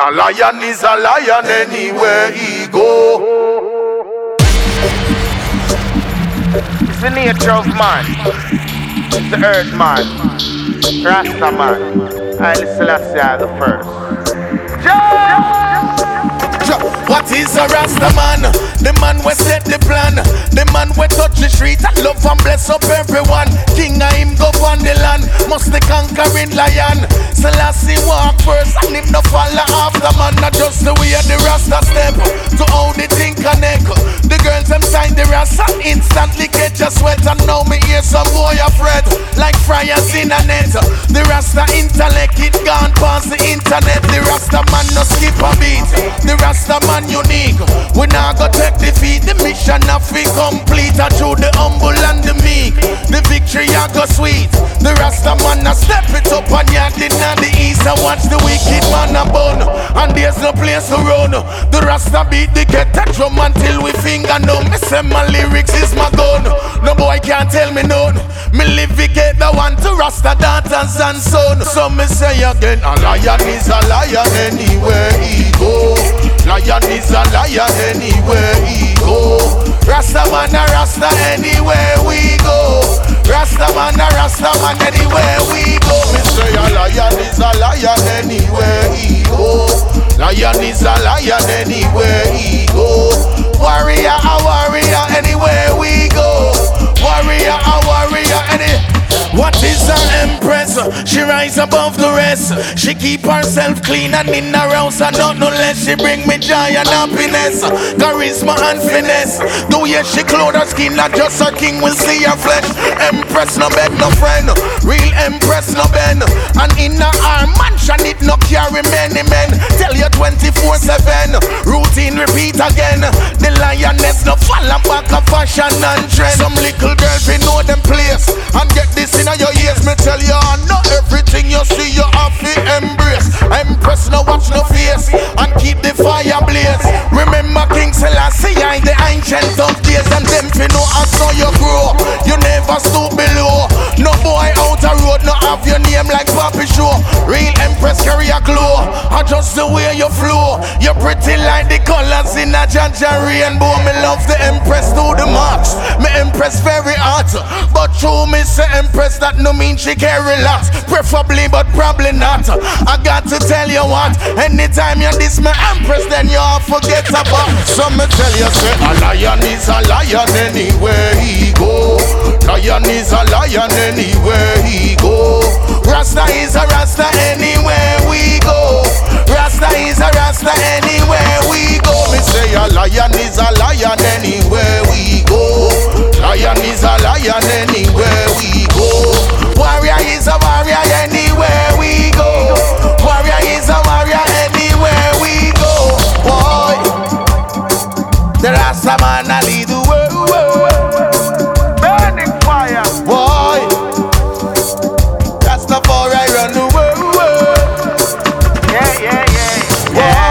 A lion is a lion anywhere he go. It's the nature of man. It's the earth man. Rasta man. I Selassie the first. What is a Rasta man? The man we set the plan. The man we touch the street and love and bless up everyone. King of him go on the land. Must the conquering lion. Selassie walk first and him no follow after man. Not just the way the Rasta step to how the thing connect. The girls them sign the Rasta instantly get your sweat and now me hear some boy afraid like fryers in a net. The Rasta intellect it gone past the internet. The Rasta man no skip a beat. The Rasta man unique. We now go take defeat. The mission of we complete. I through the humble and the meek. The victory I go sweet. The Rasta man a step it up and yard in the east. I watch the wicked man a bun. And there's no place to run. The Rasta beat the get a drum until we finger numb. Me say my lyrics is my gun. No boy can't tell me none. Me live get the one to Rasta daughters and son. So me say again, a lion is a lion anywhere he go. Lion is a lion anywhere he go. Rasta man a Rasta anywhere we go. Rasta man a Rasta man anywhere we go. Me say anywhere She rise above the rest. She keep herself clean and in her house and not no less. She bring me joy and happiness, charisma and finesse. The way she clothe her skin, not just her king will see her flesh. Empress no beg no friend, real empress no bend. And in her arm mansion it no carry many men. Tell you 24/7, routine repeat again. The lioness no fall back of fashion and trend. Some little girls we know them place and get this in your ears. Me tell you, not everything you see you to embrace. Empress no watch no face and keep the fire blaze. Remember King Selassie I the ancient of days and them fi know I saw you grow. You never stoop below. No boy out a road no have your name like Papi Show. Real Empress carry a glow. I just the way you flow. You're pretty like the colors in a Janja rainbow. Me love the Empress to the max. Me Empress very hot, but true me say Empress that no mean she can relax. Preferably, but probably not. I got to tell you what. Anytime you diss me Empress, then you all forget about. So me tell you say a lion is a lion anywhere he go. Lion is a lion anywhere he go. Rasta is a Rasta anywhere. Yeah.